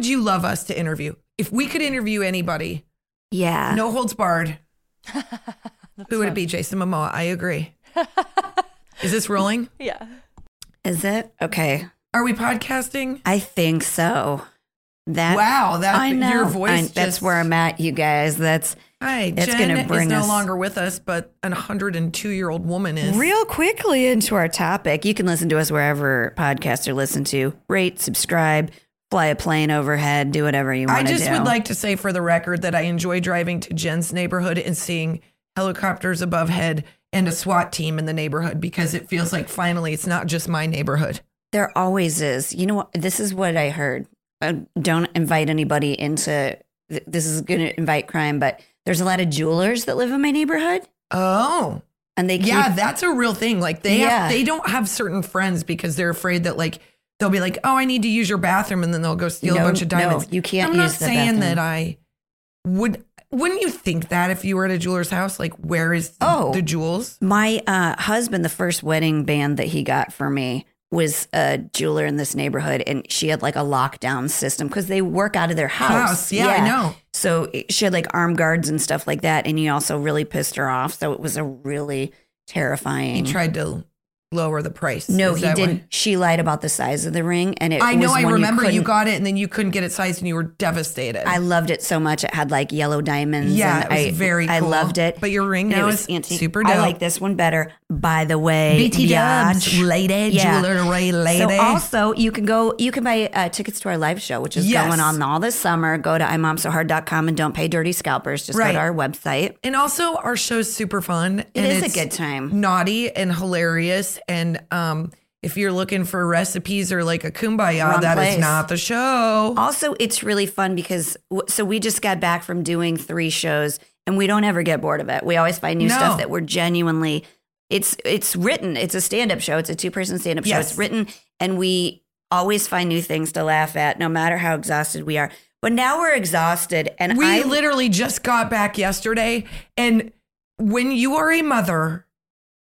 Would you love us to interview? If we could interview anybody, Yeah. no holds barred, who would it be? Jason Momoa. I agree. Is this rolling? Yeah. Is it? Okay. Are we podcasting? I think so. That Wow, that I know. your voice. I- just, that's where I'm at, you guys. That's Hi, it's gonna bring is no longer with us, but an 102 year old woman is. real quickly into our topic. You can listen to us wherever podcasts are listened to. Rate, subscribe, fly a plane overhead, do whatever you I want do. just would like to say for the record that I enjoy driving to Jen's neighborhood and seeing helicopters above head and a SWAT team in the neighborhood because it feels like finally it's not just my neighborhood. There always is. You know what? This is what I heard. Uh, don't invite anybody into. th- This is going to invite crime, but there's a lot of jewelers that live in my neighborhood, Oh. and they keep, Yeah, that's a real thing. Like they Yeah. have, they don't have certain friends because they're afraid that like they'll be like, "Oh, I need to use your bathroom," and then they'll go steal No, a bunch of diamonds. no, you can't I'm not saying that I would. Wouldn't you think that if you were at a jeweler's house, like where is the, Oh. the jewels? My uh, husband, the first wedding band that he got for me was a jeweler in this neighborhood, and she had like a lockdown system because they work out of their house. House, yeah, I know. So she had like armed guards and stuff like that, and he also really pissed her off. So it was a really terrifying. He tried to lower the price. no, Is he didn't. She lied about the size of the ring, and it. I know. I remember you, couldn't- got it, and then you couldn't get it sized, and you were devastated. I loved it so much. It had like yellow diamonds. Yeah, and it was I, very I loved it. But your ring now was is antique. super I like this one better. By the way, BT Dubs, lady, jewelry lady. So also, you can go. You can buy uh, tickets to our live show, which is Yes. going on all this summer. Go to imomsohard.com and don't pay dirty scalpers. Just go to our website. And also, our show's super fun. It is a good time. Naughty and hilarious. And um, if you're looking for recipes or like a kumbaya, Wrong that is place. not the show. Also, it's really fun because so we just got back from doing three shows and we don't ever get bored of it. We always find new No. stuff that we're genuinely it's it's written. It's a stand-up show. It's a two-person stand-up show. Yes. It's written and we always find new things to laugh at no matter how exhausted we are. But now we're exhausted and We I literally just got back yesterday. And when you are a mother,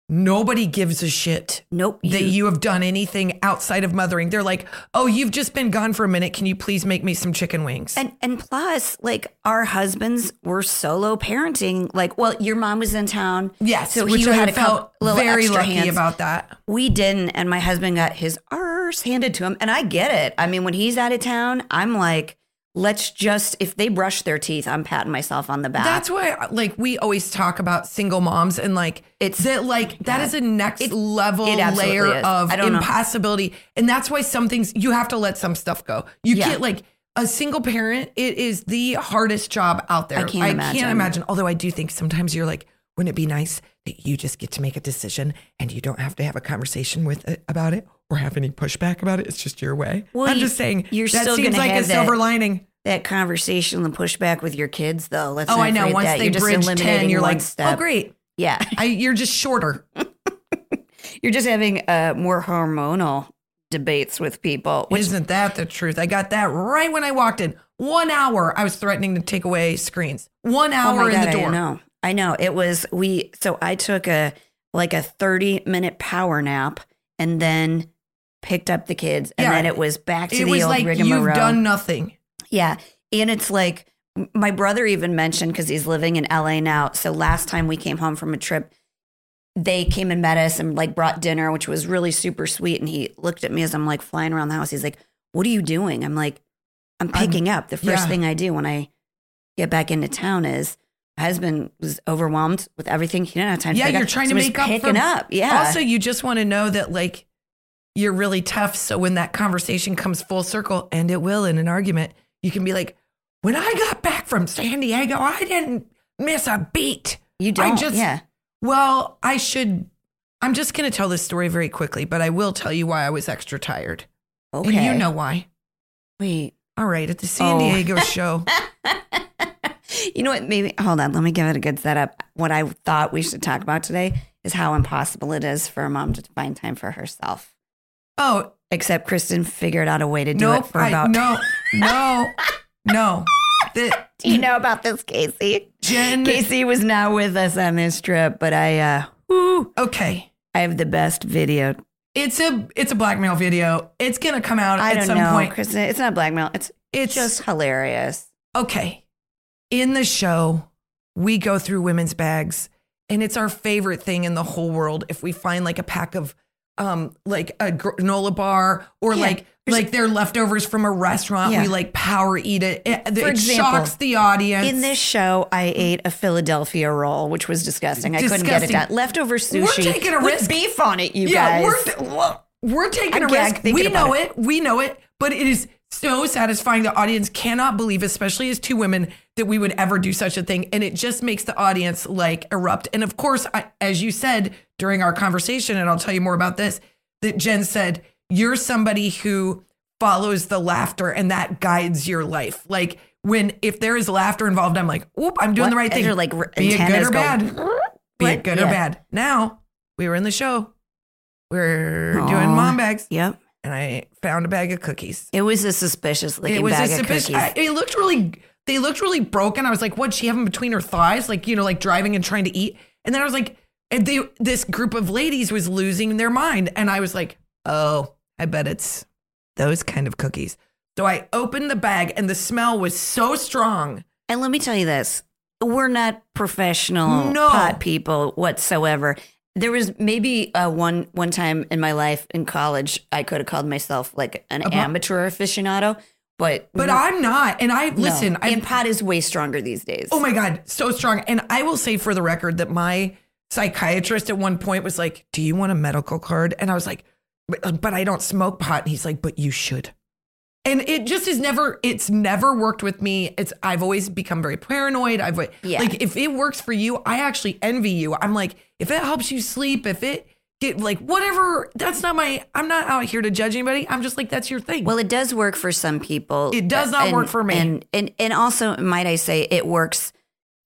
nobody gives a shit. nope that you have done anything outside of mothering. They're like, oh, you've just been gone for a minute. Can you please make me some chicken wings? And and plus, like our husbands were solo parenting. Like, well, your mom was in town. yes, so which he I had a couple little very lucky hands. about that. We didn't, and my husband got his arse handed to him, and I get it. I mean, when he's out of town, I'm like, let's just if they brush their teeth, I'm patting myself on the back. That's why, like, we always talk about single moms and like It's- that, like that is a next It- level it layer is. of I don't know. impossibility, and that's why some things you have to let some stuff go. You Yeah. can't like. A single parent, it is the hardest job out there. I can't I imagine. can't imagine. Although I do think sometimes you're like, wouldn't it be nice you just get to make a decision and you don't have to have a conversation with it about it or have any pushback about it? It's just your way. Well, I'm you- just saying. you're that still seems like a have that- silver lining. that conversation and pushback with your kids, though. Let's Oh, I know. Once that. they you're just bridge ten, you're like, step. oh, great. Yeah, I, you're just shorter. you're just having uh, more hormonal debates with people. Which Isn't that the truth? I got that right when I walked in. One hour, I was threatening to take away screens. One hour my in the door. I know. It was we so I took a like a 30 minute power nap and then picked up the kids and Yeah. then it was back to It the was old like rigmarole. you've done nothing. Yeah. And it's like my brother even mentioned because he's living in LA now. So last time we came home from a trip, they came and met us and like brought dinner, which was really super sweet. And he looked at me as I'm like flying around the house. He's like, What are you doing? I'm like, I'm I'm- picking up. The first yeah. thing I do when I get back into town is husband was overwhelmed with everything. He didn't have time Yeah, you're up. trying So to make up for- up. Yeah. Also, you just want to know that like you're really tough. So when that conversation comes full circle, and it will in an argument, you can be like, when I got back from San Diego, I didn't miss a beat. You don't. I just, yeah. Well, I should. I'm just going to tell this story very quickly, but I will tell you why I was extra tired. Okay. And you know why. Wait. All right, at the San Oh. Diego show. You know what? Maybe hold on. Let me give it a good setup. What I thought we should talk about today is how impossible it is for a mom to find time for herself. Oh, Except Kristen figured out a way to do nope. it for I- about. no, no, no. The, Do you know about this, Casey? Jen. Casey was not with us on this trip, but I, uh, Okay. I have the best video. It's a it's a blackmail video. It's gonna come out I at don't some know, point. Kristen. It's not blackmail. It's It's just hilarious. okay. In the show, we go through women's bags, and it's our favorite thing in the whole world. If we find like a pack of um like a granola bar or Yeah. like like their leftovers from a restaurant, Yeah. we like power eat it. It, it example, shocks the audience. In this show, I ate a Philadelphia roll, which was disgusting. I couldn't get it Disgusting. done. Leftover sushi. we're taking a with risk. beef on it, you yeah, guys. we're we're taking I a risk. We know it. it. We know it. But it is so satisfying. The audience cannot believe, especially as two women, that we would ever do such a thing. And it just makes the audience like erupt. And of course, I, as you said during our conversation, and I'll tell you more about this, that Jen said, you're somebody who follows the laughter and that guides your life. Like when if there is laughter involved, I'm like, oop, I'm doing What? the right thing. you're like, be it good or bad. Be it good or bad. Now we were in the show. We're doing mom bags, Yep. and I found a bag of cookies. It was a suspicious looking it was bag a of suspicious. cookies. I- It looked really. They looked really broken. I was like, "What? She have them between her thighs, like you know, like driving and trying to eat." And then I was like, and they, "This group of ladies was losing their mind," and I was like, "Oh, I bet it's those kind of cookies." So I opened the bag, and the smell was so strong. And let me tell you this we're not professional No. pot people whatsoever. There was maybe uh, one one time in my life in college I could have called myself like an pot- amateur aficionado, but But I'm not, and I no. listen. I and pot is way stronger these days. Oh my God, so strong. And I will say for the record that my psychiatrist at one point was like, Do you want a medical card? And I was like, But, uh, but I don't smoke pot. And he's like, But you should. And it just is never, it's never worked with me. It's, I've always become very paranoid. I've, Yeah. like, if it works for you, I actually envy you. I'm like, if it helps you sleep, if it get like whatever, that's not my, I'm not out here to judge anybody. I'm just like, that's your thing. Well, it does work for some people. It does not And- work for me. And and and also, might I say, it works.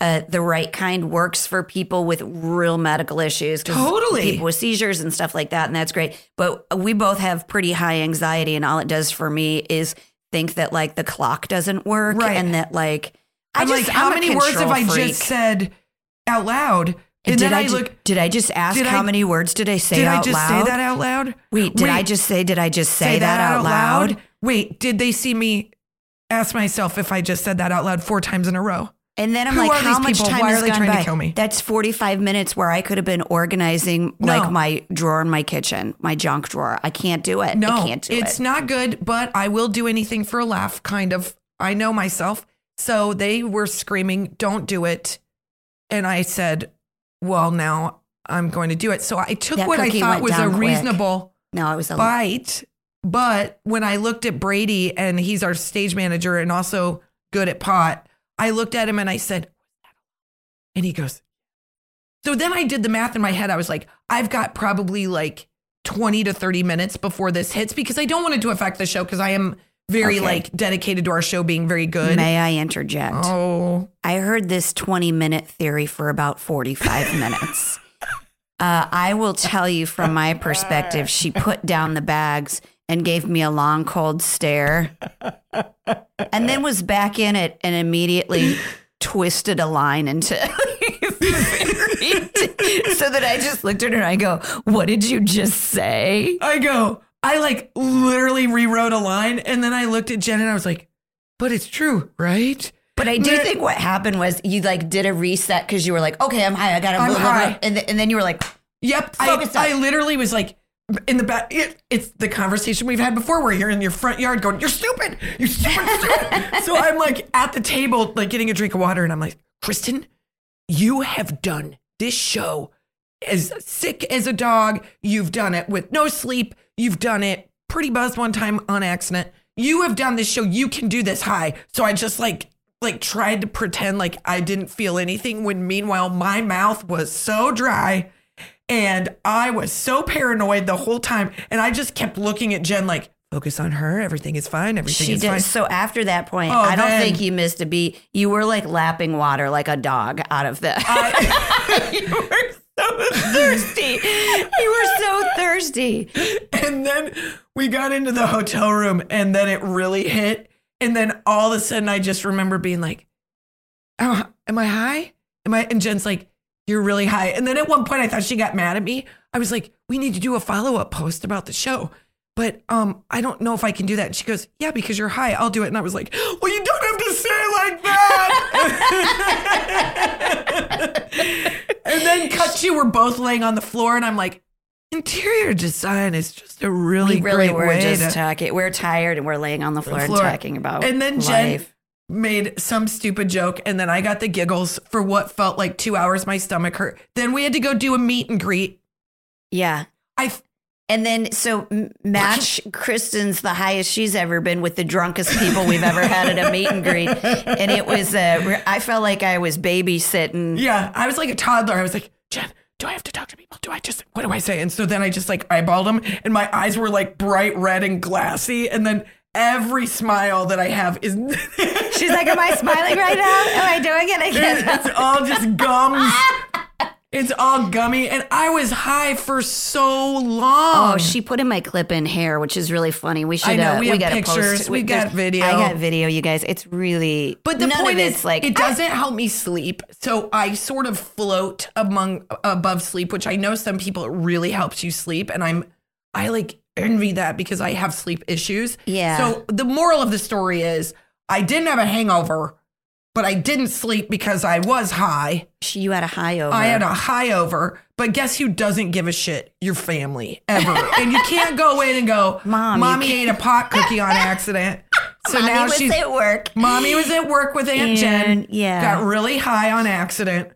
Uh, the right kind works for people with real medical issues. Totally. People with seizures and stuff like that, and that's great. But we both have pretty high anxiety, and all it does for me is think that like the clock doesn't work, Right. and that like I I'm just like, how I'm many words have I freak. just said out loud? And did then I, ju- look, Did I just ask how I- many words did I say did out I just loud? say that out loud? Wait, did I just say? Did I just say, that, out loud? Wait, did they see me ask myself if I just said that out loud four times in a row? And then I'm Who like, how much people? time Why has are they gone trying to by? kill me? That's 45 minutes where I could have been organizing No. like my drawer in my kitchen, my junk drawer. I can't do it. No, I can't do it's it. not good, but I will do anything for a laugh, kind of. I know myself. So they were screaming, don't do it. And I said, well, now I'm going to do it. So I took That what I thought was a quick. reasonable no, I was a bite. But when I looked at Brady and he's our stage manager and also good at pot, I looked at him and I said, and he goes, so then I did the math in my head. I was like, I've got probably like 20 to 30 minutes before this hits because I don't want it to affect the show because I am very Okay. like dedicated to our show being very good. May I interject? Oh, I heard this 20 minute theory for about 45 minutes. Uh, I will tell you from my perspective, she put down the bags and gave me a long, cold stare, and then was back in it and immediately twisted a line into. so that I just looked at her and I go, What did you just say? I go, I like literally rewrote a line and then I looked at Jen and I was like, but it's true, right? But I do think what happened was you like did a reset because you were like, okay, I'm high. I got to I'm blah." high. And, th- and then you were like, Yep. I. I literally was like, in the back, it, it's the conversation we've had before where you're in your front yard going, you're stupid. You're stupid. stupid. so I'm like at the table, like getting a drink of water. And I'm like, Kristen, you have done this show as sick as a dog. You've done it with no sleep. You've done it pretty buzzed one time on accident. You have done this show. You can do this high. So I just like like tried to pretend like I didn't feel anything when meanwhile my mouth was so dry and I was so paranoid the whole time and I just kept looking at Jen like focus on her everything is fine everything She is did. fine. So after that point, Oh, I don't then- think you missed a beat. You were like lapping water like a dog out of the. you were so thirsty. You were so thirsty. And then we got into the hotel room and then it really hit. And then all of a sudden I just remember being like, oh, am I high? Am I? And Jen's like, you're really high. And then at one point I thought she got mad at me. I was like, we need to do a follow up post about the show. But um, I don't know if I can do that. And she goes, Yeah, because you're high. I'll do it. And I was like, Well, you don't have to say it like that. and then cut to we're both laying on the floor, and I'm like, interior design is just a really, We really great were way just to talking. We're tired and we're laying on the floor, floor. and talking about And then Jen life. made some stupid joke, and then I got the giggles for what felt like two hours. My stomach hurt. Then we had to go do a meet and greet. Yeah. I And then, so match Kristen's the highest she's ever been with the drunkest people we've ever had at a meet and greet. And it was, uh, I felt like I was babysitting. yeah, I was like a toddler. I was like, Jen, do I have to talk to people? Do I just what do I say? And so then I just like eyeballed them, and my eyes were like bright red and glassy, and then. Every smile that I have is She's like, Am I smiling right now? Am I doing it? I can't. it's all just gums. It's all gummy, and I was high for so long. Oh, she put in my clip in hair, which is really funny. We should. I know, uh, we have gotta pictures, Post, we got video. I got video, you guys. It's really. But the point is, like it doesn't help me sleep. So I sort of float among above sleep, which I know some people it really helps you sleep, and I'm I like envy that because I have sleep issues. Yeah. So the moral of the story is, I didn't have a hangover, but I didn't sleep because I was high. You had a high over. I had a high over, but guess who doesn't give a shit? Your family ever. and you can't go in and go, Mom, mommy ate a pot cookie on accident. So Mommy now was she's at work. Mommy was at work with Aunt Jen. Yeah. Got really high on accident.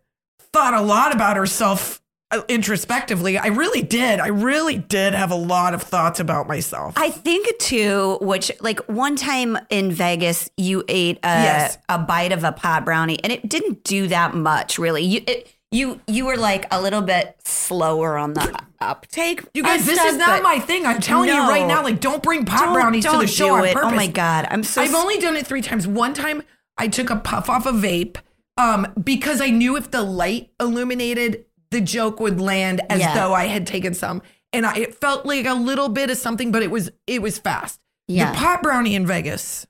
Thought a lot about herself introspectively. I really did. I really did have a lot of thoughts about myself. I think too, which like one time in Vegas, you ate a, Yes. a bite of a pot brownie, and it didn't do that much, really. You it, you you were like a little bit slower on the uptake. you guys, this stuff, is not my thing. I'm telling you right now, like, don't bring pot don't- brownies to don't the show it. purpose. Oh my god, I'm so. I've only done it three times. One time I took a puff off a vape um, because I knew if the light illuminated, the joke would land as Yeah. though I had taken some. And I, it felt like a little bit of something, but it was it was fast. Yeah. The pot brownie in Vegas,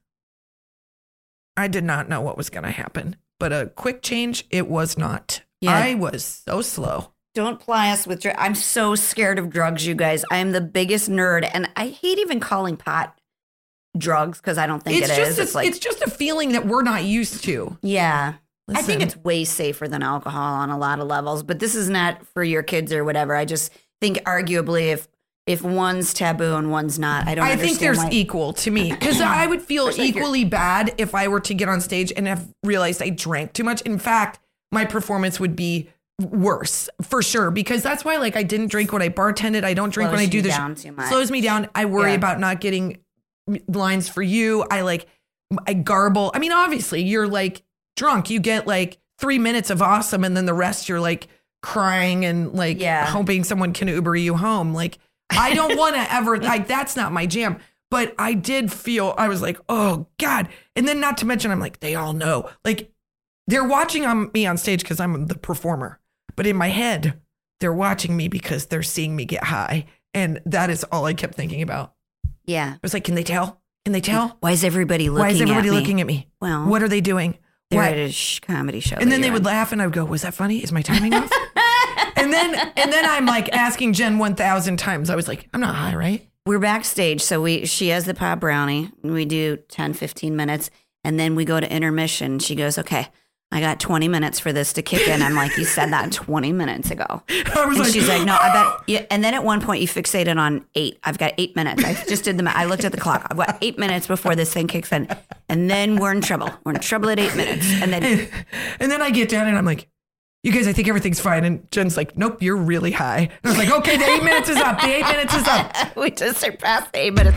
I did not know what was going to happen, but a quick change, it was not. Yeah. I was so slow. Don't ply us with drugs. I'm so scared of drugs, you guys. I am the biggest nerd, and I hate even calling pot drugs because I don't think It's it just is. a, It's like it's just a feeling that we're not used to. Yeah. I think it's way safer than alcohol on a lot of levels, but this is not for your kids or whatever. I just think arguably if if one's taboo and one's not, I don't I think there's why- equal to me because I would feel Especially if equally bad if I were to get on stage and have realized I drank too much. In fact, my performance would be worse for sure because that's why like I didn't drink when I bartended. I don't drink when I do this. down too much. Slows me down. I worry Yeah. about not getting lines for you. I like I garble. I mean, obviously, you're like drunk. You get like three minutes of awesome, and then the rest you're like crying and like Yeah. hoping someone can Uber you home. Like I don't want to ever like that's not my jam. But I did feel I was like, oh God. And then not to mention, I'm like, they all know. Like they're watching on me on stage because I'm the performer. But in my head, they're watching me because they're seeing me get high. And that is all I kept thinking about. Yeah. I was like, can they tell? Can they tell? Why is everybody looking Why is everybody at me? looking at me? Well, What are they doing? They're What? at a sh- comedy show. And then they would on. laugh and I would go, was that funny? Is my timing off? and then and then I'm like asking Jen 1000 times. I was like, I'm not high, right? We're backstage, so we she has the pop brownie. and We do 10, 15 minutes, and then we go to intermission. She goes, "Okay, I got 20 minutes for this to kick in." I'm like, "You said that 20 minutes ago." I was And like, she's like, "No, I ah! bet." Yeah. And then at one point, you fixated on eight. I've got eight minutes. I just did the. I looked at the clock. I've got eight minutes before this thing kicks in, and then we're in trouble. We're in trouble at eight minutes, and then and then I get down and I'm like, you guys, I think everything's fine. And Jen's like, nope, you're really high. And I was like, okay, the eight minutes is up. The eight minutes is up. we just surpassed the eight minutes.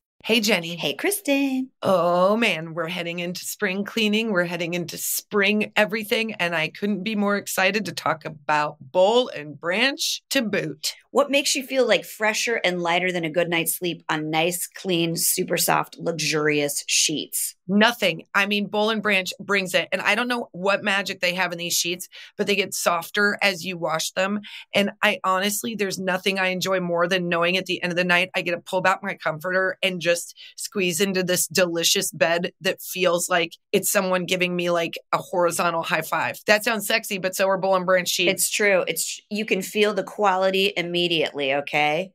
Hey, Jenny. Hey, Kristen. Oh man, we're heading into spring cleaning. We're heading into spring everything. And I couldn't be more excited to talk about Boll and Branch to boot. What makes you feel like fresher and lighter than a good night's sleep on nice, clean, super soft, luxurious sheets? Nothing. I mean, Boll and Branch brings it. And I don't know what magic they have in these sheets, but they get softer as you wash them. And I honestly, there's nothing I enjoy more than knowing at the end of the night, I get to pull back my comforter and just squeeze into this delicious bed that feels like it's someone giving me like a horizontal high five. That sounds sexy, but so are Boll and Branch sheets. It's true. It's you can feel the quality immediately, okay?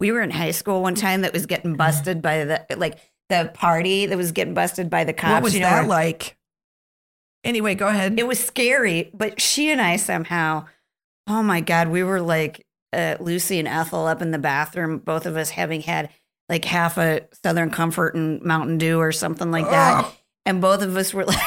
We were in high school one time that was getting busted by the like the party that was getting busted by the cops. what was you know, that like? Anyway, go ahead. It was scary, but she and I somehow, oh my God, we were like uh, Lucy and Ethel up in the bathroom, both of us having had like half a Southern Comfort and Mountain Dew or something like that. And both of us were like,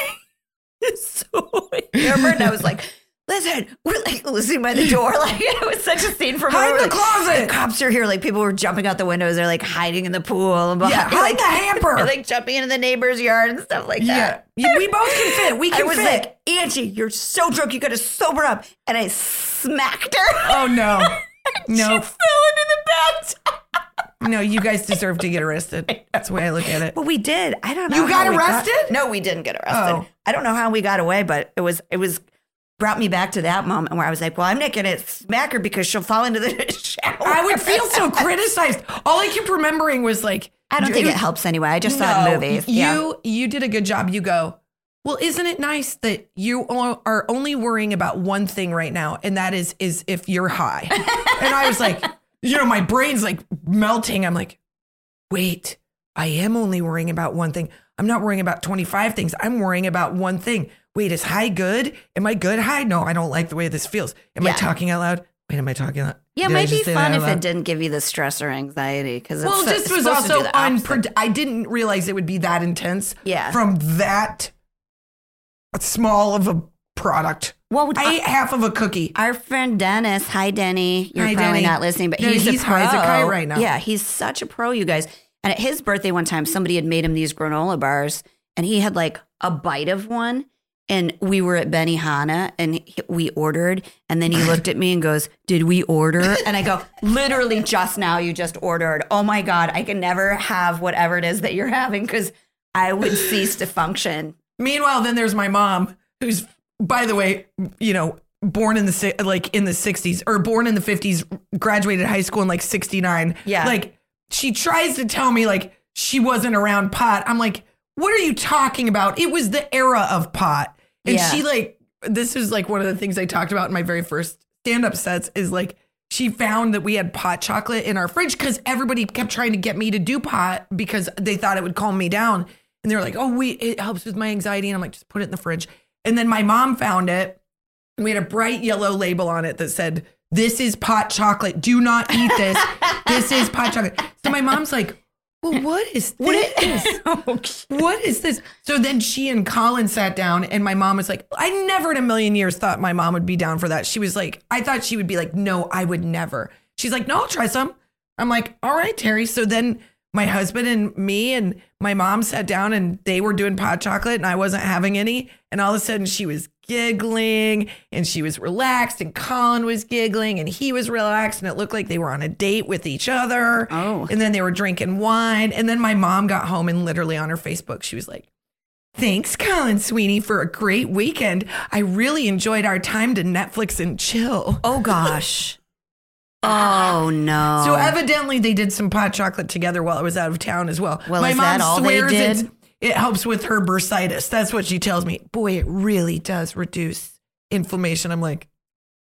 so hammered. I was like, listen, we're like listening by the door. Like it was such a scene from Hide in the like, closet. The cops are here. Like people were jumping out the windows. They're like hiding in the pool. And Yeah, hide like, the hamper. Like jumping into the neighbor's yard and stuff like that. Yeah, we both can fit. We can I was fit. like, Angie, you're so drunk. You got to sober up. And I smacked her. oh no, she no, fell into the bed. no! You guys deserve to get arrested. That's the way I look at it. But we did. I don't know. You got arrested? no, we didn't get arrested. Oh. I don't know how we got away, but it was it was brought me back to that moment where I was like, well, I'm not gonna smack her because she'll fall into the shower. I would feel so criticized. All I kept remembering was like, I don't think it helps anyway. I just saw it in movies. You yeah. you did a good job. You go. Well, isn't it nice that you are only worrying about one thing right now, and that is is if you're high? and I was like, you know, my brain's like melting. I'm like, wait, I am only worrying about one thing. I'm not worrying about 25 things. I'm worrying about one thing. Wait, is high good? Am I good high? No, I don't like the way this feels. Am I talking out loud? Wait, am I talking out? Loud? Yeah, it Did might be just say that fun if it didn't give you the stress or anxiety because Well, this was supposed to do also unpred- I didn't realize it would be that intense. Yeah. From that small of a product. Well, I ate half of a cookie. Our friend Dennis, hi Denny. You're Hi, probably Denny. not listening, but No, he's, he's a pro. high as a kite right now. Yeah, he's such a pro, you guys. And at his birthday one time, somebody had made him these granola bars, and he had like a bite of one. And we were at Benihana, and we ordered. And then he looked at me and goes, "Did we order?" And I go, "Literally just now, you just ordered. Oh my god, I can never have whatever it is that you're having because I would cease to function." Meanwhile, then there's my mom, who's, by the way, you know, born in the like in the 60s or born in the 50s, graduated high school in like 69. Yeah. Like she tries to tell me like she wasn't around pot. I'm like, what are you talking about? It was the era of pot. And Yeah. she like this is like one of the things I talked about in my very first stand-up sets is like she found that we had pot chocolate in our fridge because everybody kept trying to get me to do pot because they thought it would calm me down. And they're like, oh, we it helps with my anxiety. And I'm like, just put it in the fridge. And then my mom found it. And we had a bright yellow label on it that said, This is pot chocolate. Do not eat this. this is pot chocolate. So my mom's like, Well, what is this? what is this? So then she and Colin sat down, and my mom was like, I never in a million years thought my mom would be down for that. She was like, I thought she would be like, No, I would never. She's like, No, I'll try some. I'm like, All right, Terry. So then my husband and me and my mom sat down and they were doing pot chocolate and I wasn't having any. And all of a sudden she was giggling and she was relaxed and Colin was giggling and he was relaxed and it looked like they were on a date with each other. Oh. And then they were drinking wine. And then my mom got home and literally on her Facebook, she was like, Thanks, Colin Sweeney, for a great weekend. I really enjoyed our time to Netflix and chill. Oh gosh. Oh no. So evidently they did some pot chocolate together while I was out of town as well. Well, My is mom that all they swears did? it's- it helps with her bursitis. That's what she tells me. Boy, it really does reduce inflammation. I'm like,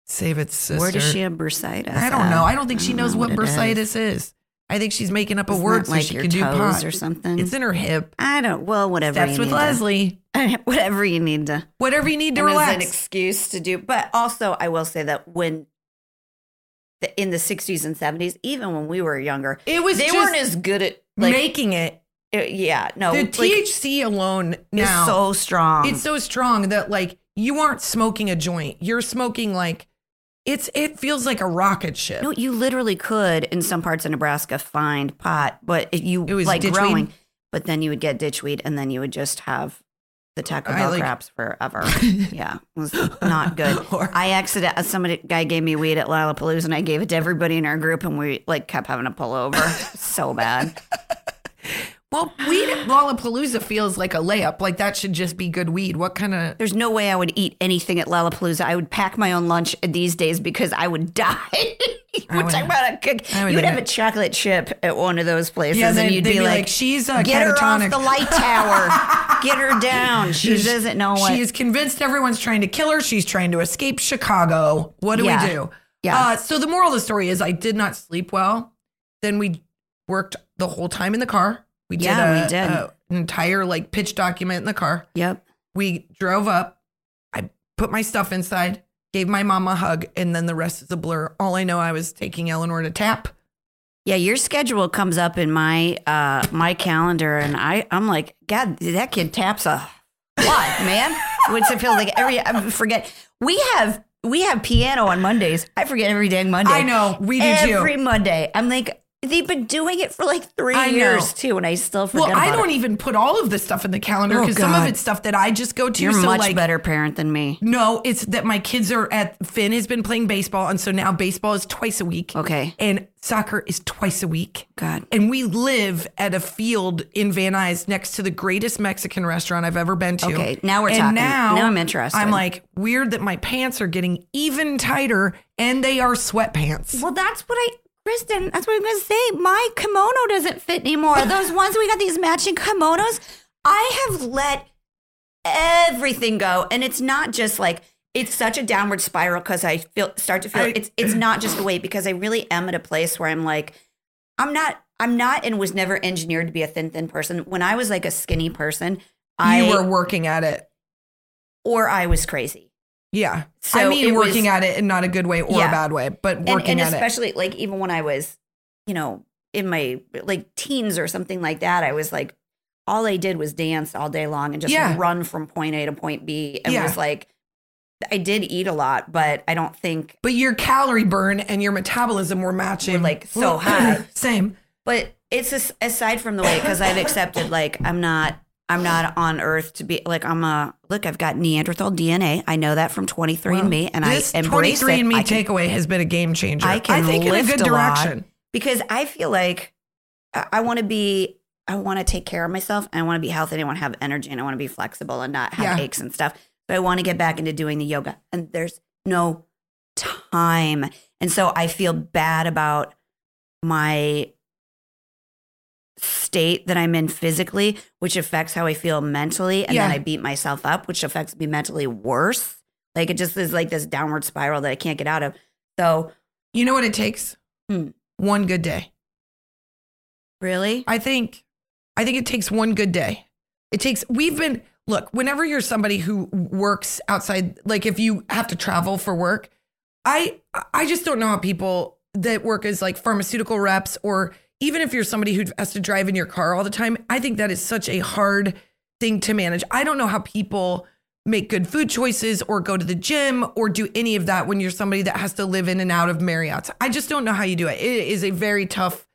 save it, sister. Where does she have bursitis? I don't know. I don't think she don't knows know what, is. bursitis is. I think she's making up a word so like she can do pot or something? It's in her hip. I don't. Well, whatever. That's with Leslie. To, whatever you need to. Whatever you need to and as an excuse to do. But also, I will say that when the, in the '60s and '70s, even when we were younger, It was they weren't as good at like. making it. It- yeah, no, The like, THC alone now is so strong. it's so strong that like you aren't smoking a joint. You're smoking like it's it feels like a rocket ship. no, you literally could in some parts of Nebraska find pot, but if you It was like ditchweed? growing, but then you would get ditchweed, and then you would just have the Taco Bell like- craps forever. yeah, it was not good. Or- I accident somebody guy gave me weed at Lollapalooza, and I gave it to everybody in our group, and we like kept having to pull over. so bad. Well, weed at Lollapalooza feels like a layup. Like that should just be good weed. What kind of There's no way I would eat anything at Lollapalooza. I would pack my own lunch these days because I would die. We're would- talking about a cook. You would have a chocolate chip at one of those places, Yeah, and they'd- you'd be, be like, like, "She's, uh, get her off the light tower, get her down. She doesn't know what." She is convinced everyone's trying to kill her. She's trying to escape Chicago. What do Yeah. we do? Yeah. Uh, so the moral of the story is I did not sleep well. Then we worked the whole time in the car. We did, Yeah, a, we did. a- an entire like pitch document in the car. yep. We drove up. I put my stuff inside, gave my mom a hug, and then the rest is a blur. All I know, I was taking Eleanor to tap. Yeah, your schedule comes up in my uh my calendar, and I I'm like, God, that kid taps a lot, man. Which it feels like every I forget. We have we have piano on Mondays. I forget every dang Monday. I know, we do too. Every Monday. I'm like, they've been doing it for like three I know. years too, and I still forget Well, I don't it. even put all of this stuff in the calendar Oh, because some of it's stuff that I just go to. You're so much like, better parent than me. No, it's that my kids are at Finn has been playing baseball, and so now baseball is twice a week. Okay. and soccer is twice a week. God. And we live at a field in Van Nuys next to the greatest Mexican restaurant I've ever been to. Okay, now we're and talking. Now, Now I'm interested. I'm like, weird that my pants are getting even tighter and they are sweatpants. Well, that's what I, Kristen, that's what I'm going to say. My kimono doesn't fit anymore. Those ones we got these matching kimonos, I have let everything go. And it's not just like, it's such a downward spiral because I feel start to feel I- it's it's not just the weight because I really am at a place where I'm like, I'm not I'm not and was never engineered to be a thin thin person. When I was like a skinny person, I you were working at it. or I was crazy. Yeah. So I mean, it was- working at it in not a good way or Yeah. a bad way, but working and at it. And especially like even when I was, you know, in my like teens or something like that, I was like, all I did was dance all day long and just Yeah. run from point A to point B. And Yeah. was like, I did eat a lot, but I don't think. But your calorie burn and your metabolism were matching. Were, like, so high. Same. But it's as, aside from the weight because I've accepted like I'm not. I'm not on Earth to be like I'm a look. I've got Neanderthal DNA. I know that from 23andMe, and this I embrace 23 it. and Me I can- takeaway has been a game changer. I can I think in a good a direction. because I feel like I, I want to be, I want to take care of myself. And I want to be healthy. And I want to have energy, and I want to be flexible and not have Yeah. aches and stuff. But I want to get back into doing the yoga, and there's no time, and so I feel bad about my state that I'm in physically, which affects how I feel mentally, and then I beat myself up, which affects me mentally worse. Like it just is like this downward spiral that I can't get out of. So You know what it takes? Hmm. One good day. really, I think I think it takes one good day. It takes we've been look, whenever you're somebody who works outside like if you have to travel for work, I I just don't know how people that work as like pharmaceutical reps or even if you're somebody who has to drive in your car all the time, I think that is such a hard thing to manage. I don't know how people make good food choices or go to the gym or do any of that when you're somebody that has to live in and out of Marriott's. I just don't know how you do it. It is a very tough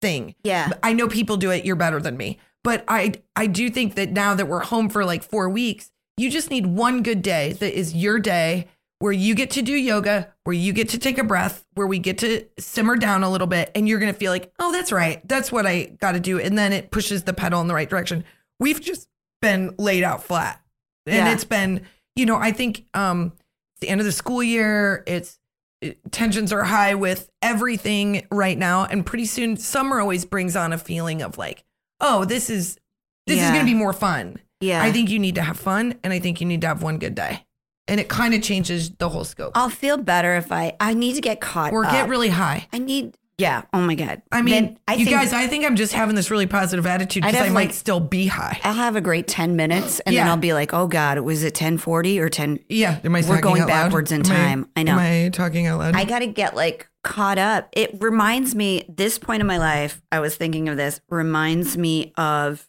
thing. yeah. I know people do it. You're better than me. But I I do think that now that we're home for like 4 weeks, you just need one good day that is your day where you get to do yoga, where you get to take a breath, where we get to simmer down a little bit and you're going to feel like, "Oh, that's right. That's what I got to do." And then it pushes the pedal in the right direction. We've just been laid out flat. And Yeah. it's been, you know, I think um it's the end of the school year. It's it- tensions are high with everything right now and pretty soon summer always brings on a feeling of like oh this is this is going to be more fun Yeah. i think you need to have fun and i think you need to have one good day and it kind of changes the whole scope I'll feel better if I I need to get caught or up. get really high I need yeah. Oh my god. i mean Then I you think guys i think i'm just having this really positive attitude because i might like- still be high I'll have a great ten minutes and then I'll be like, oh god, was it ten forty or ten? yeah am I We're going out loud? backwards in Am I- time. I know. am i talking out loud I got to get like caught up. It reminds me, this point in my life, I was thinking of this, reminds me of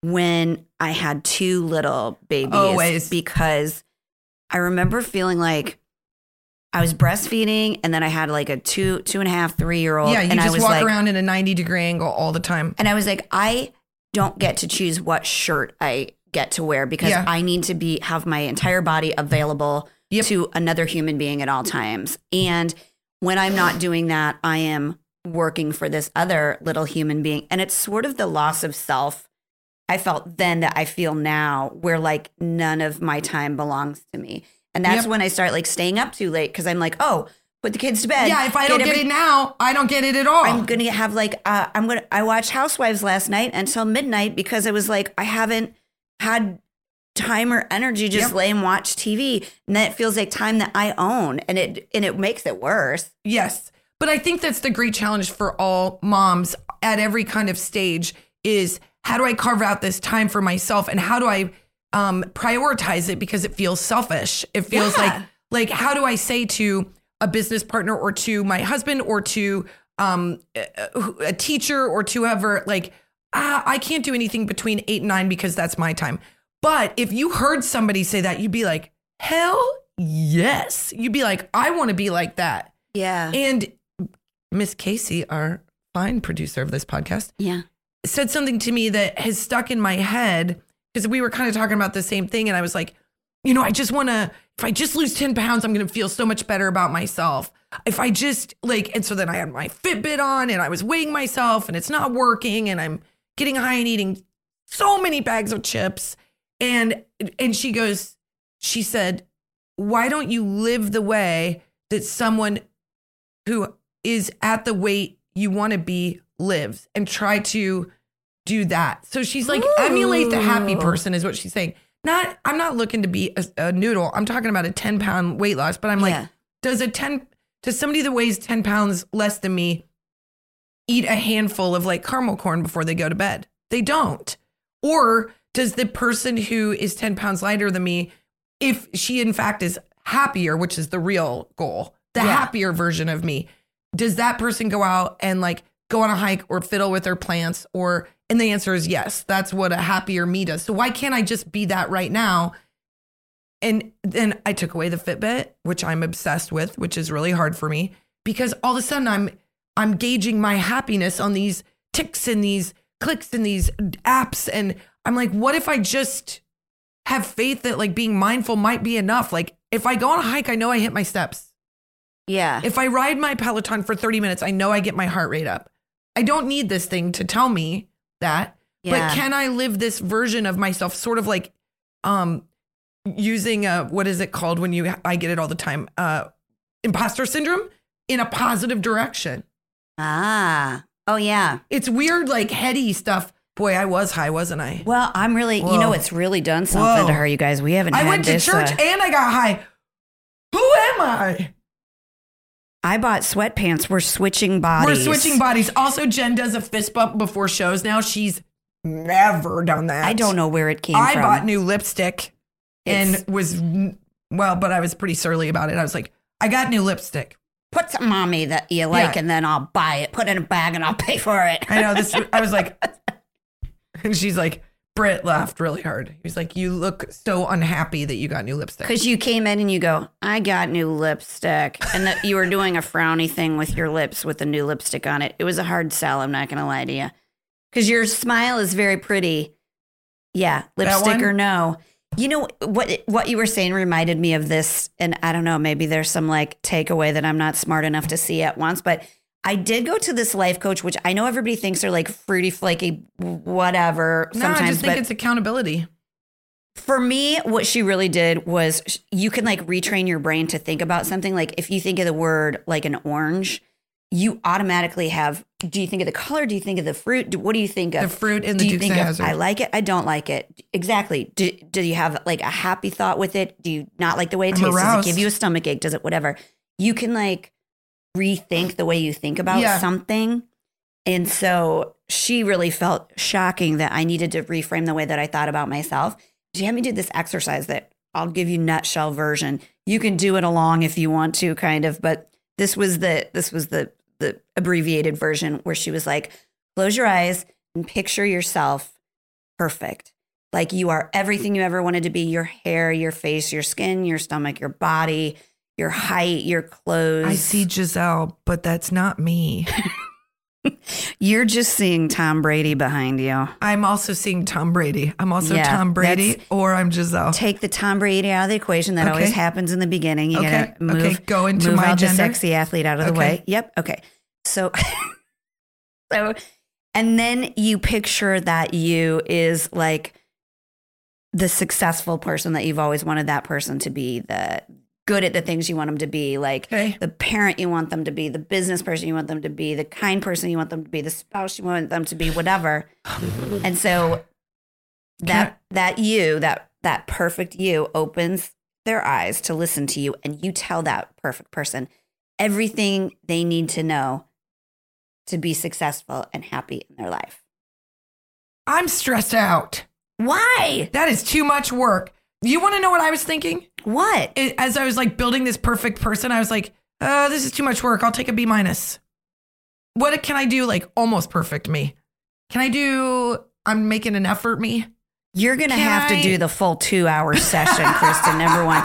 when I had two little babies. Always. Because I remember feeling like I was breastfeeding and then I had like a two, two and a half, three year old. yeah you and I just was walk like, around in a 90 degree angle all the time And I was like, I don't get to choose what shirt I get to wear because Yeah. I need to be have my entire body available Yep. to another human being at all times. And when I'm not doing that, I am working for this other little human being. And it's sort of the loss of self I felt then that I feel now, where like none of my time belongs to me. And that's Yep. when I start like staying up too late because I'm like, oh, put the kids to bed. yeah if i don't get every- it now i don't get it at all I'm gonna have like uh, I'm gonna I watched Housewives last night until midnight because it was like I haven't had time or energy just Yep. lay and watch TV, and then it feels like time that I own, and it and it makes it worse. Yes. But I think that's the great challenge for all moms at every kind of stage is how do I carve out this time for myself and how do I um, prioritize it because it feels selfish. It feels Yeah. like like how do I say to a business partner or to my husband or to um, a, teacher or to whoever like ah, I can't do anything between eight and nine because that's my time. But if you heard somebody say that, you'd be like, hell yes. You'd be like, I want to be like that. Yeah. And Miss Casey, our fine producer of this podcast, yeah. Said something to me that has stuck in my head because we were kind of talking about the same thing. And I was like, you know, I just want to, if I just lose 10 pounds, I'm going to feel so much better about myself. If I just like, and so then I had my Fitbit on and I was weighing myself and it's not working and I'm getting high and eating so many bags of chips. And, and she goes, she said, why don't you live the way that someone who is at the weight you want to be lives and try to do that. So she's like, emulate the happy person, is what she's saying. Not, I'm not looking to be a, a noodle. I'm talking about a 10 pound weight loss, but I'm like, Yeah. does a 10, does somebody that weighs 10 pounds less than me eat a handful of like caramel corn before they go to bed? They don't. Or does the person who is 10 pounds lighter than me, if she in fact is happier, which is the real goal, the Yeah. happier version of me, does that person go out and like go on a hike or fiddle with their plants or and the answer is yes that's what a happier me does. So why can't i just be that right now? And then i took away the fitbit which i'm obsessed with which is really hard for me because all of a sudden i'm i'm gauging my happiness on these ticks and these clicks and these apps. And i'm like what if i just have faith that like being mindful might be enough? Like if i go on a hike i know i hit my steps. Yeah. if I ride my Peloton for 30 minutes, I know I get my heart rate up. I don't need this thing to tell me that. Yeah. But can I live this version of myself sort of like um using a what is it called when you I get it all the time, uh imposter syndrome in a positive direction. ah. Oh yeah. It's weird like heady stuff. Boy, I was high, wasn't I? Well, I'm really, you know, it's really done something to her, you guys. We haven't I went to this. church uh, and I got high. Who am I? I bought sweatpants. We're switching bodies. We're switching bodies. Also, Jen does a fist bump before shows now. She's never done that. I don't know where it came from. I from. bought new lipstick It's- and was well, but I was pretty surly about it. I was like, I got new lipstick. Put something on me that you like, Yeah. and then I'll buy it. Put it in a bag, and I'll pay for it. I know this. I was like, and she's like, Britt laughed really hard. He was like, you look so unhappy that you got new lipstick. Because you came in and you go, I got new lipstick. And that you were doing a frowny thing with your lips with the new lipstick on it. It was a hard sell, I'm not going to lie to you. Because your smile is very pretty. Yeah, lipstick or no. You know what what you were saying reminded me of this, and I don't know, maybe there's some like takeaway that I'm not smart enough to see at once, but I did go to this life coach, which I know everybody thinks are like fruity, flaky, whatever. no, sometimes, I just think but it's accountability. for me, what she really did was you can like retrain your brain to think about something. Like if you think of the word like an orange, you automatically have. Do you think of the color? Do you think of the fruit? Do, what do you think of? The fruit and the do you Dukes think of. I like it. I don't like it. Exactly. Do, do you have like a happy thought with it? Do you not like the way it I'm tastes? Does it give you a stomach ache? Does it whatever? You can like rethink the way you think about Yeah. something. And so she really felt shocking that I needed to reframe the way that I thought about myself. She had me do this exercise that I'll give you nutshell version. You can do it along if you want to, kind of, but this was the this was the the abbreviated version where she was like, close your eyes and picture yourself perfect. Like you are everything you ever wanted to be your hair, your face, your skin, your stomach, your body, your height, your clothes. I see Gisele, but that's not me. You're just seeing Tom Brady behind you. I'm also seeing Tom Brady. I'm also Yeah, Tom Brady that's- or I'm Gisele. Take the Tom Brady out of the equation. That Okay. always happens in the beginning. You Okay, gotta move, okay, go into move my out gender. the sexy athlete out of the Okay. way. Yep. Okay. So, so, and then you picture that you is like the successful person that you've always wanted that person to be. The good at the things you want them to be. Like Okay. the parent you want them to be, the business person you want them to be, the kind person you want them to be, the spouse you want them to be, whatever. and so that that you, that that perfect you opens their eyes to listen to you and you tell that perfect person everything they need to know to be successful and happy in their life. I'm stressed out. Why? That is too much work. You want to know what I was thinking? What? As I was like building this perfect person, I was like, uh, this is too much work. I'll take a B minus. What can I do? Like almost perfect me. Can I do? I'm making an effort me. You're gonna Can have I- to do the full two hour session, Kristen. Number one.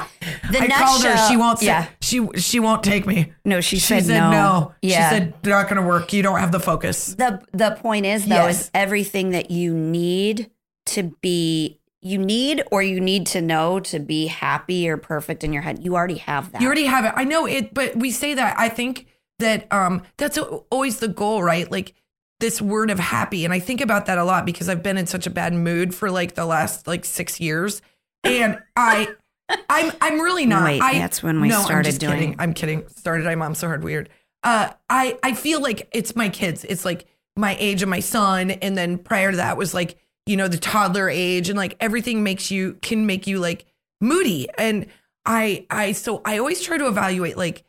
The I called her. show- She won't. Yeah. She she won't take me. No, she, She said, no. Yeah. She said not going to work. You don't have the focus. the the point is though Yes. is everything that you need to be you need or you need to know to be happy or perfect in your head. You already have that. You already have it. I know it, but we say that. I think that um that's always the goal, right? Like this word of happy, and I think about that a lot because I've been in such a bad mood for like the last like six years, and I. I'm I'm really not. Wait, I, that's when we no, I'm started just doing- Kidding. I'm kidding. Started I mom so hard weird. Uh, I I feel like it's my kids. It's like my age and my son, and then prior to that was like you know the toddler age, and like everything makes you can make you like moody. And I I so I always try to evaluate like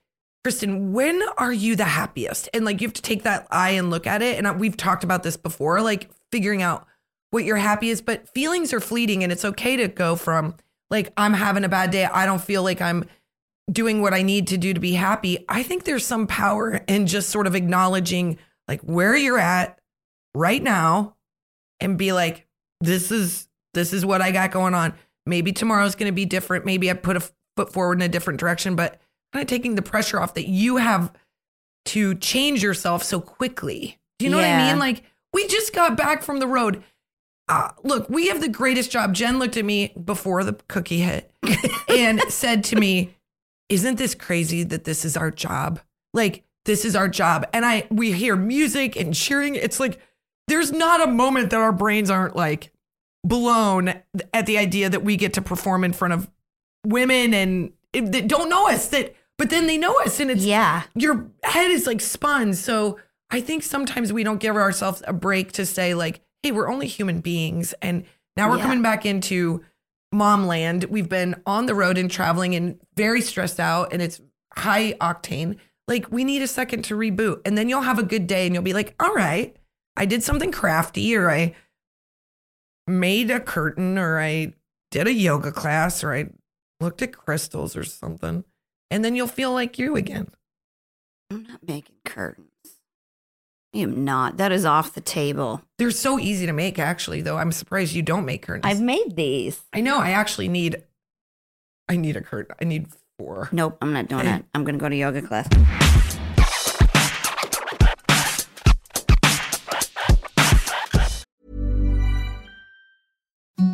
Kristen, when are you the happiest? And like you have to take that eye and look at it. And we've talked about this before, like figuring out what your happy is, but feelings are fleeting, and it's okay to go from like I'm having a bad day. I don't feel like I'm doing what I need to do to be happy. I think there's some power in just sort of acknowledging like where you're at right now and be like this is this is what I got going on. Maybe tomorrow's going to be different. Maybe I put a foot forward in a different direction, but kind of taking the pressure off that you have to change yourself so quickly. Do you know what I mean? Like we just got back from the road. Uh, look, we have the greatest job. Jen looked at me before the cookie hit and said to me, "Isn't this crazy that this is our job? Like this is our job." And I we hear music and cheering. It's like there's not a moment that our brains aren't like blown at the idea that we get to perform in front of women and that don't know us that but then they know us and it's Yeah. your head is like spun so i think sometimes we don't give ourselves a break to say like hey we're only human beings and now we're Yeah. coming back into mom land we've been on the road and traveling and very stressed out and it's high octane like we need a second to reboot and then you'll have a good day and you'll be like all right i did something crafty or i made a curtain or I did a yoga class or I looked at crystals or something. And then you'll feel like you again. I'm not making curtains. I am not. That is off the table. They're so easy to make, actually, though. I'm surprised you don't make curtains. I've made these. I know. I actually need. I need a curtain. I need four. Nope, I'm not doing it. I'm going to go to yoga class. Thank you.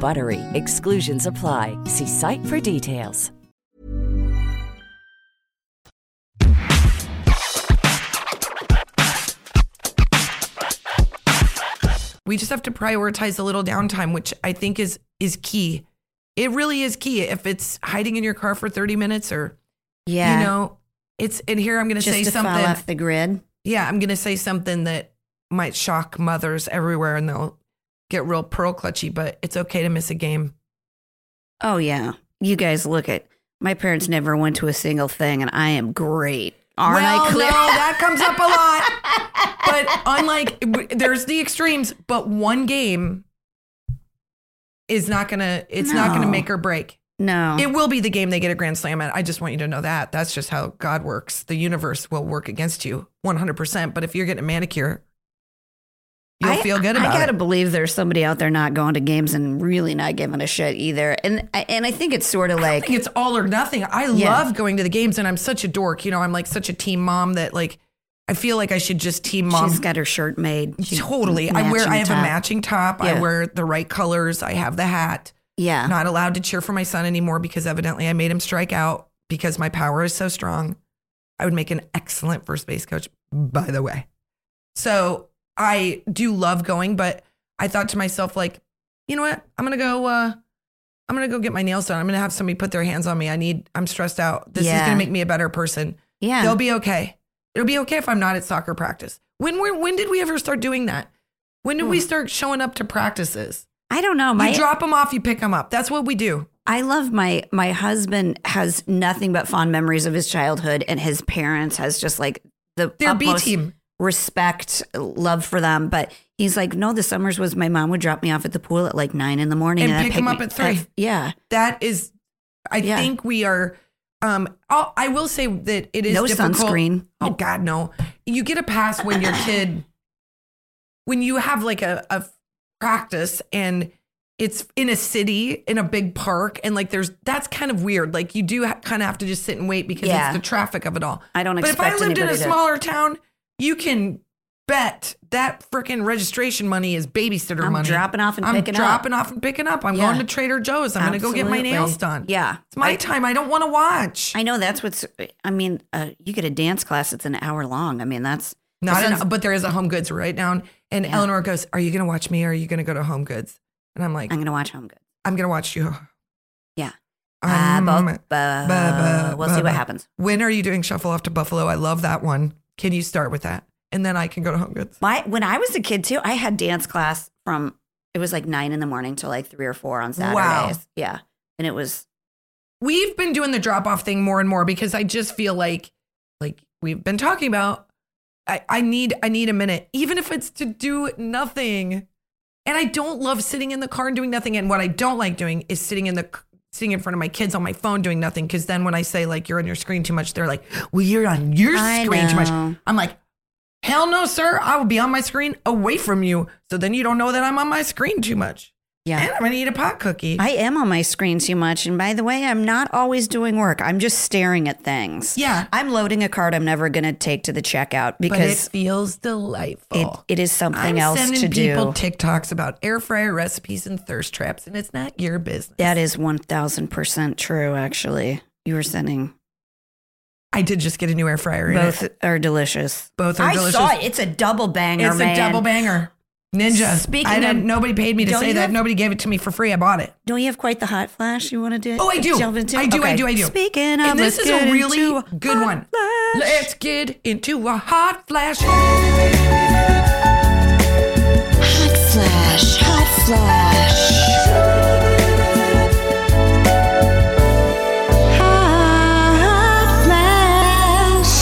BUTTERY. Exclusions apply. See site for details. We just have to prioritize a little downtime, which I think is is key. It really is key. If it's hiding in your car for 30 minutes or Yeah. you know, it's and here I'm gonna just say to something. fall off the grid. Yeah, I'm gonna say something that might shock mothers everywhere and they'll get real pearl clutchy, but it's okay to miss a game. Oh, yeah. You guys look at my parents never went to a single thing, and I am great. Aren't well, I clear? no, that comes up a lot. but unlike there's the extremes, but one game is not gonna it's not gonna make or break. no. It will be the game they get a grand slam at. I just want you to know that. That's just how God works. The universe will work against you 100%. But if you're getting a manicure, you'll I- feel good about I gotta it. believe there's somebody out there not going to games and really not giving a shit either. And I- and I think it's sort of I like think it's all or nothing. I Yeah. love going to the games and I'm such a dork. You know, I'm like such a team mom that like I feel like I should just team mom. she's got her shirt made. She- totally. I wear I have matching a matching top. I wear the right colors. I have the hat. Yeah. Not allowed to cheer for my son anymore because evidently I made him strike out because my power is so strong. I would make an excellent first base coach, by the way. So I do love going, but I thought to myself, like, you know what? I'm gonna go uh I'm gonna go get my nails done. I'm gonna have somebody put their hands on me. I need I'm stressed out. This is gonna make me a better person. yeah. They'll be okay. It'll be okay if I'm not at soccer practice. When we when did we ever start doing that? When did we Hmm. start showing up to practices? I don't know. My you drop them off, you pick them up. That's what we do. I love my my husband has nothing but fond memories of his childhood and his parents has just like the They're B team. Respect, love for them. But he's like, no, the summers was my mom would drop me off at the pool at like nine in the morning And I'd pick me- up at three. yeah. That is, I Yeah. think we are. Um, I'll, I will say that it is No difficult. sunscreen. Oh God, no! You get a pass when your kid, when you have like a, a practice and it's in a city in a big park and like there's that's kind of weird. Like you do ha- kind of have to just sit and wait because Yeah. it's the traffic of it all. I don't But if I lived in a anybody to- smaller town, you can bet that freaking registration money is babysitter I'm money. dropping off and I'm picking up. dropping off and picking up. I'm Yeah. going to Trader Joe's. I'm going to go get my nails done. Yeah. It's my I- time. I don't want to watch. I know that's what's. I mean, uh, you get a dance class; it's an hour long. I mean, that's Not but there is a Home Goods right down. And Yeah. Eleanor goes, "Are you going to watch me or are you going to go to Home Goods?" And I'm like, I'm "I'm, going to watch Home Goods. I'm going to watch you." Yeah. Um, Uh, both, uh, ba- we'll ba- see what happens. When are you doing Shuffle Off to Buffalo? I love that one. Can you start with that? And then I can go to Home Goods. My when I was a kid too, I had dance class from it was like nine in the morning till like three or four on Saturdays. Wow. Yeah, and it was We've been doing the drop off thing more and more because I just feel like, like we've been talking about, I, I need I need a minute, even if it's to do nothing. And I don't love sitting in the car and doing nothing. And what I don't like doing is sitting in the sitting in front of my kids on my phone doing nothing. Because then when I say like you're on your screen too much, they're like, well, you're on your I screen too much. I'm like, hell no, sir. I will be on my screen away from you. So then you don't know that I'm on my screen too much. Yeah. And I'm gonna eat a pot cookie. I am on my screen too much, and by the way, I'm not always doing work. I'm just staring at things. Yeah. I'm loading a card I'm never going to take to the checkout but it feels delightful. it, it is something I'm else sending to people do. TikToks about air fryer recipes and thirst traps, and it's not your business. that is one thousand percent true. Actually, you were sending I did just get a new air fryer. both are delicious. both are I delicious. saw it. It's a double banger, It's man. a double banger. Ninja. Speaking I didn't, of- nobody paid me to Don't say you that. have- Nobody gave it to me for free. I bought it. Don't you have quite the hot flash you want to do? Oh, I do. Delve into? I do. I Okay. do. I do. Speaking of, and this let's is a really into a good hot one. flash. Let's get into a hot flash. Hot flash, hot flash. Hot flash.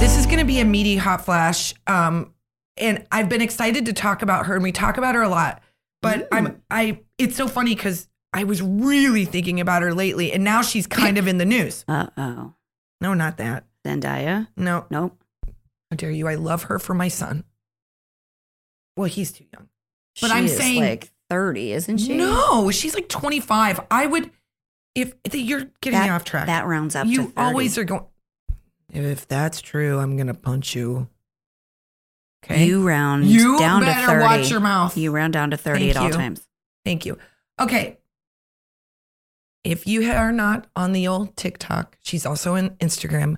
This is going to be a meaty hot flash. Um, and I've been excited to talk about her, and we talk about her a lot. But I'm I. It's so funny because I was really thinking about her lately, and now she's kind of in the news. Uh oh. No, not that. Zendaya? No, Nope. how dare you? I love her for my son. Well, he's too young. But She I'm saying- like 30, isn't she? No, she's like 25. I would, if you're getting that, me off track. That rounds up you 30. always are going. If that's true, I'm gonna punch you. Okay. You round You down to better 30. watch your mouth. You round down to 30 Thank at all times. Thank you. Okay. If you are not on the old TikTok, she's also on Instagram.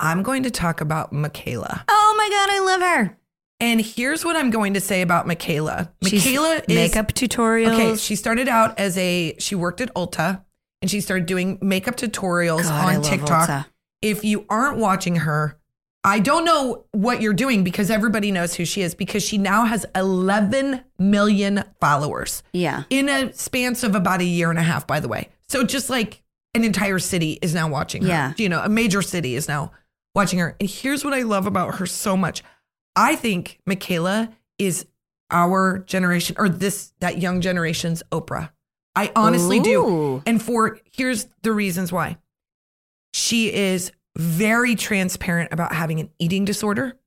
I'm going to talk about Mikayla. Oh my God, I love her. And here's what I'm going to say about Mikayla. She's Mikayla is makeup tutorials. Okay, she started out as a she worked at Ulta and she started doing makeup tutorials God, on TikTok. Ulta. If you aren't watching her, I don't know what you're doing because everybody knows who she is because she now has 11 million followers Yeah. in a span of about a year and a half by the way. So just like an entire city is now watching her. Yeah. You know, a major city is now watching her. And here's what I love about her so much. I think Mikayla is our generation or this that young generation's Oprah. I honestly do. And for here's the reasons why. She is very transparent about having an eating disorder.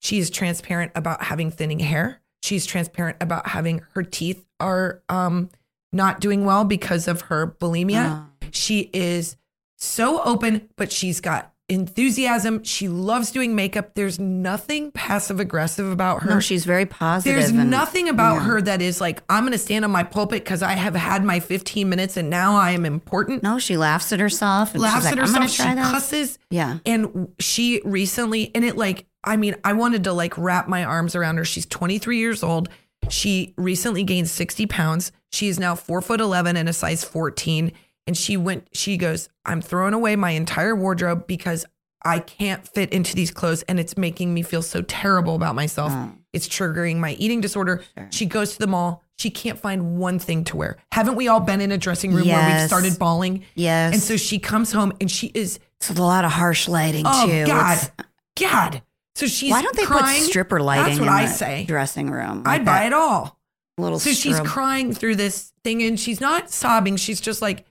She is transparent about having thinning hair. She's transparent about having her teeth are um, not doing well because of her bulimia. She is so open, but she's got enthusiasm. She loves doing makeup. There's nothing passive aggressive about her. No, she's very positive. There's and- nothing about yeah. her that is like, I'm going to stand on my pulpit because I have had my 15 minutes and now I am important. No, she laughs at herself. And Laughs at like, I'm gonna herself. She try that. cusses. Yeah. And she recently, and it like, I mean, I wanted to like wrap my arms around her. She's 23 years old. She recently gained 60 pounds. She is now four foot 11 and a size 14. And she went, she goes, I'm throwing away my entire wardrobe because I can't fit into these clothes and it's making me feel so terrible about myself. Oh. It's triggering my eating disorder. She goes to the mall. she can't find one thing to wear. Haven't we all been in a dressing room where we've started bawling? Yes. And so she comes home and she is, It's a lot of harsh lighting oh too. God, It's- God. So she's why don't they crying. put stripper lighting That's what in I the say. dressing room? I'd buy it all. Little So she's crying through this thing and she's not sobbing. She's just like,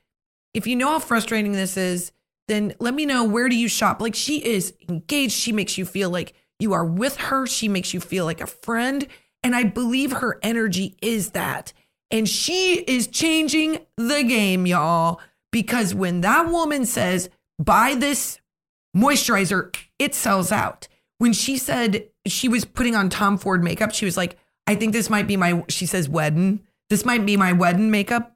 if you know how frustrating this is, then let me know where do you shop? Like she is engaged. She makes you feel like you are with her. She makes you feel like a friend. And I believe her energy is that. And she is changing the game, y'all. Because when that woman says, buy this moisturizer, it sells out. When she said she was putting on Tom Ford makeup, she was like, I think this might be my, she says, wedding. This might be my wedding makeup.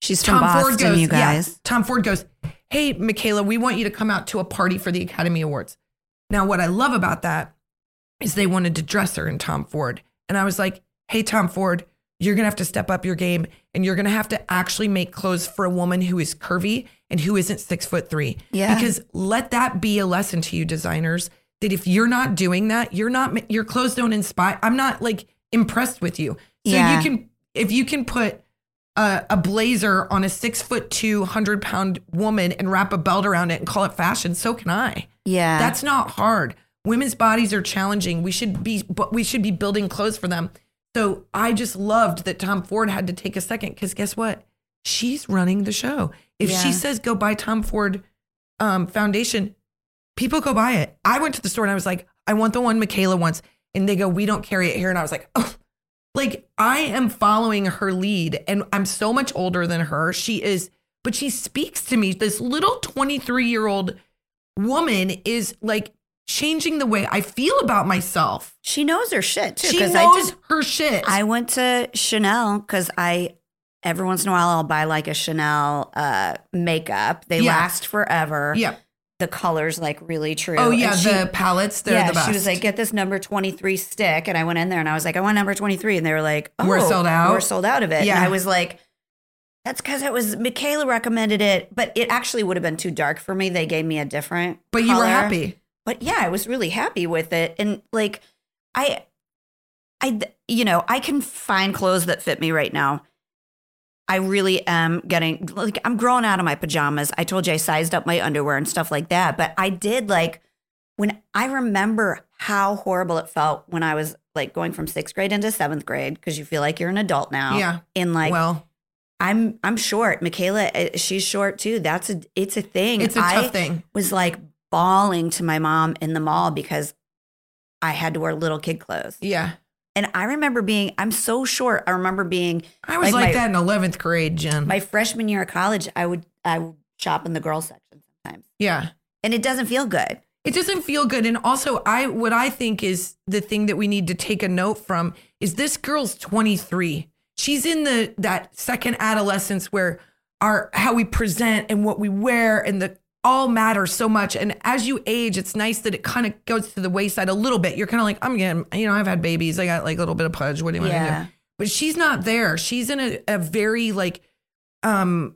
She's from Boston, you guys. yeah, Tom Ford goes, Hey, Mikayla, we want you to come out to a party for the Academy Awards. Now, what I love about that is they wanted to dress her in Tom Ford. And I was like, Hey, Tom Ford, you're going to have to step up your game and you're going to have to actually make clothes for a woman who is curvy and who isn't six foot three. Yeah. Because let that be a lesson to you, designers, that if you're not doing that, you're not, your clothes don't inspire. I'm not like impressed with you. So Yeah. you can, if you can put a, a blazer on a six foot two, hundred pound woman and wrap a belt around it and call it fashion, so can I. Yeah. That's not hard. Women's bodies are challenging. We should be, but we should be building clothes for them. So I just loved that Tom Ford had to take a second because guess what? She's running the show. If she says go buy Tom Ford um, foundation, people go buy it. I went to the store and I was like, I want the one Mikayla wants, and they go, we don't carry it here. And I was like, oh, like I am following her lead, and I'm so much older than her. She is, but she speaks to me. This little 23 year old woman is like changing the way I feel about myself. she knows her shit too. She knows I did, her shit. I went to Chanel because I every once in a while I'll buy like a Chanel uh, makeup. They Yeah. last forever. yeah. The colors like really true. Oh yeah, she- the palettes. They're yeah, the best. she was like, "Get this number twenty three stick," and I went in there and I was like, "I want number twenty 23. and they were like, "Oh, We're sold out? We're sold out of it." Yeah. and I was like, "That's because it was Mikayla recommended it, but it actually would have been too dark for me. They gave me a different, but you were happy. But yeah, I was really happy with it, and like, I, I, you know, I can find clothes that fit me right now. I really am getting like I'm growing out of my pajamas. I told you I sized up my underwear and stuff like that, but I did like when I remember how horrible it felt when I was like going from sixth grade into seventh grade because you feel like you're an adult now. Yeah. and like well, I'm I'm short. Mikayla, uh, she's short too. That's a it's a thing. it's a I tough thing. Was like bawling to my mom in the mall because I had to wear little kid clothes. Yeah. And I remember being I'm so short. I remember being I was like, my, that in 11th grade, Jen. my freshman year of college. I would I would shop in the girls section sometimes, yeah. and it doesn't feel good. It doesn't feel good. And also, I what I think is the thing that we need to take a note from is this girl's 23. She's in the that second adolescence where our how we present and what we wear and the all matter so much. And as you age, it's nice that it kind of goes to the wayside a little bit. You're kind of like, I'm getting, you know, I've had babies. I got like a little bit of pudge. What do you want to do? But she's not there. She's in a, a very like um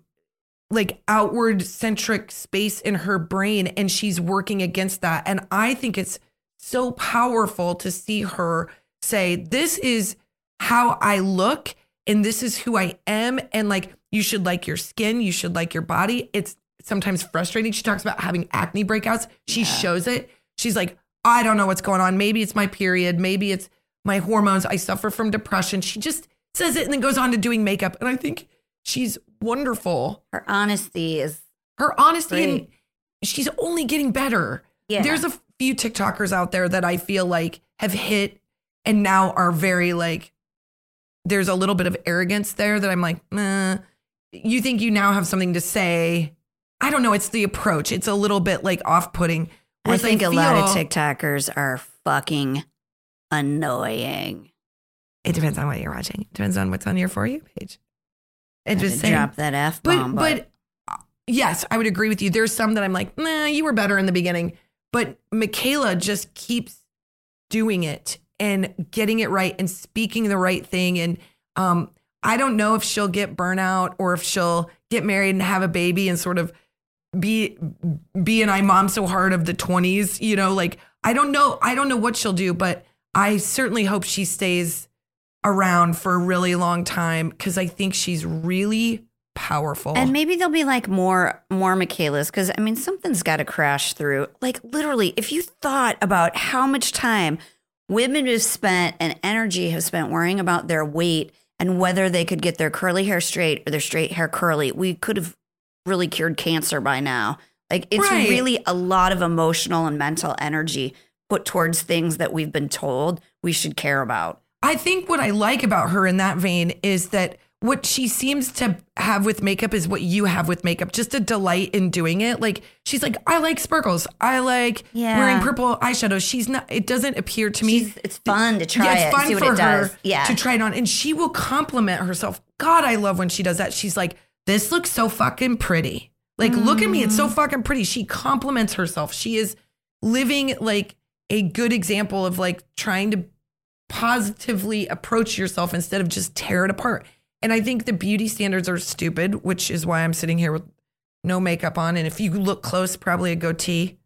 like outward centric space in her brain and she's working against that and i think it's so powerful to see her say this is how i look and this is who i am and like you should like your skin you should like your body it's sometimes frustrating. She talks about having acne breakouts. She shows it. She's like i don't know what's going on. Maybe it's my period. Maybe it's my hormones. I suffer from depression. She just says it and then goes on to doing makeup. And i think she's wonderful. Her honesty is her honesty and she's only getting better. Yeah. There's a few TikTokers out there that I feel like have hit and now are very like there's a little bit of arrogance there that I'm like. You think you now have something to say. I don't know. It's the approach. It's a little bit like off putting. I think a lot of TikTokers are fucking annoying. It depends on what you're watching. It depends on what's on your For You page. And just saying. drop that f But bomb. but uh, yes, I would agree with you. There's some that I'm like, nah, you were better in the beginning. But Mikayla just keeps doing it and getting it right and speaking the right thing. And um, I don't know if she'll get burnout or if she'll get married and have a baby and sort of be be an I mom so hard of the 20s. You know, like I don't know. I don't know what she'll do, but I certainly hope she stays around for a really long time because I think she's really powerful. And maybe there'll be like more more Mikayla's because I mean something's got to crash through. Like literally, if you thought about how much time women have spent and energy have spent worrying about their weight and whether they could get their curly hair straight or their straight hair curly, we could have really cured cancer by now. Like it's Right. really a lot of emotional and mental energy put towards things that we've been told we should care about. I think what I like about her in that vein is that what she seems to have with makeup is what you have with makeup, just a delight in doing it. Like she's like, I like sparkles. I like Yeah. wearing purple eyeshadow. She's not, it doesn't appear to me. She's- it's fun to try yeah, it it's fun what for it her. Yeah. to try it on. And she will compliment herself. God, I love when she does that. She's like, this looks so fucking pretty. Like, look at me. It's so Mm. fucking pretty. She compliments herself. She is living like a good example of like trying to positively approach yourself instead of just tear it apart. And I think the beauty standards are stupid, which is why I'm sitting here with no makeup on. And if you look close, probably a goatee.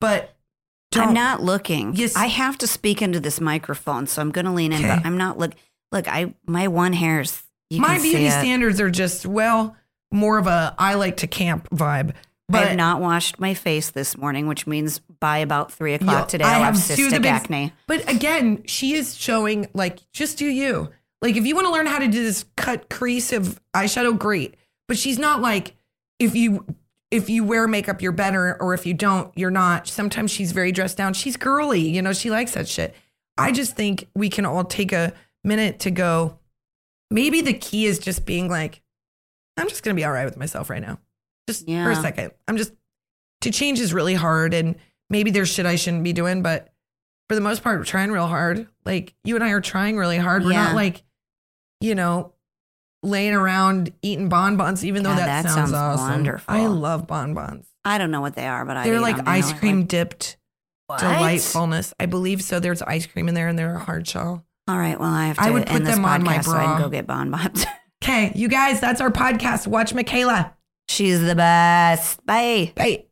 But don't. I'm not looking. Yes. I have to speak into this microphone, so I'm going to lean in. Okay. But I'm not look. Look, I my one hair's. You my beauty standards are just well more of a I like to camp vibe. But, I have not washed my face this morning, which means by about three o'clock today I I'll have have two of the cystic acne. But again, she is showing like just do you. Like if you want to learn how to do this cut crease of eyeshadow, great. But she's not like if you if you wear makeup you're better or if you don't you're not. Sometimes she's very dressed down. She's girly, you know, she likes that shit. I just think we can all take a minute to go maybe the key is just being like I'm just going to be all right with myself right now. Just for a second. I'm just to change is really hard and maybe there's shit I shouldn't be doing, but for the most part, we're trying real hard. Like you and I are trying really hard. We're Yeah. not like, you know, laying around eating bonbons, even though that, that sounds, sounds awesome. wonderful. I love bonbons. I don't know what they are, but I They're like them, ice cream like- dipped What? delightfulness. I believe so. There's ice cream in there and they're a hard shell. All right, well I have to I would put them on my podcast so I bra. can go get bonbons. Okay, you guys, that's our podcast. Watch Mikayla. She's the best. Bye. Bye.